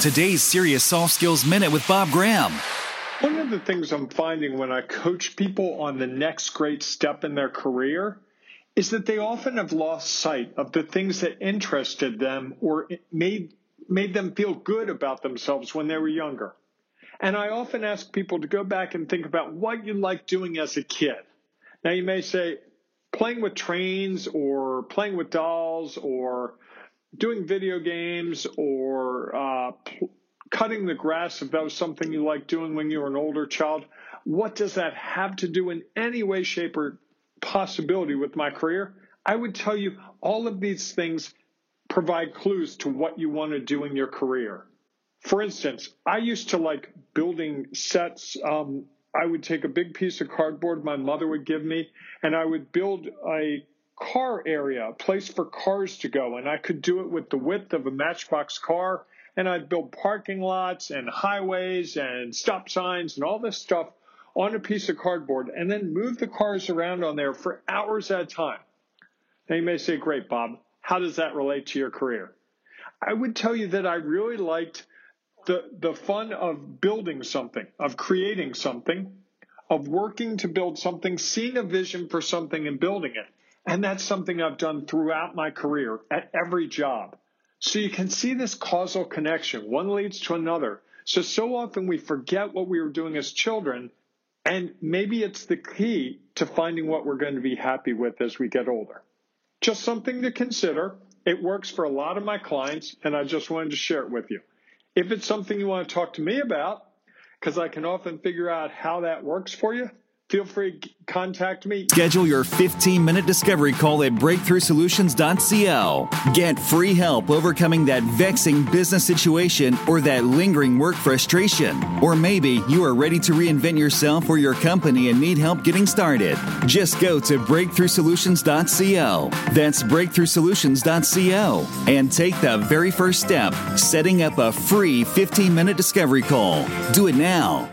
today's Serious Soft Skills Minute with Bob Graham. One of the things I'm finding when I coach people on the next great step in their career is that they often have lost sight of the things that interested them or made made them feel good about themselves when they were younger. And I often ask people to go back and think about what you liked doing as a kid. Now you may say playing with trains or playing with dolls or doing video games or uh, pl- cutting the grass if that was something you liked doing when you were an older child. What does that have to do in any way, shape, or possibility with my career? I would tell you all of these things provide clues to what you want to do in your career. For instance, I used to like building sets. Um, I would take a big piece of cardboard my mother would give me, and I would build a car area, a place for cars to go. And I could do it with the width of a matchbox car. And I'd build parking lots and highways and stop signs and all this stuff on a piece of cardboard and then move the cars around on there for hours at a time. Now you may say, great, Bob, how does that relate to your career? I would tell you that I really liked the, the fun of building something, of creating something, of working to build something, seeing a vision for something and building it. And that's something I've done throughout my career at every job. So you can see this causal connection. One leads to another. So, so often we forget what we were doing as children, and maybe it's the key to finding what we're going to be happy with as we get older. Just something to consider. It works for a lot of my clients, and I just wanted to share it with you. If it's something you want to talk to me about, because I can often figure out how that works for you, feel free to contact me. Schedule your 15 minute discovery call at breakthroughsolutions.co. Get free help overcoming that vexing business situation or that lingering work frustration. Or maybe you are ready to reinvent yourself or your company and need help getting started. Just go to breakthroughsolutions.co. That's breakthroughsolutions.co and take the very first step, setting up a free 15 minute discovery call. Do it now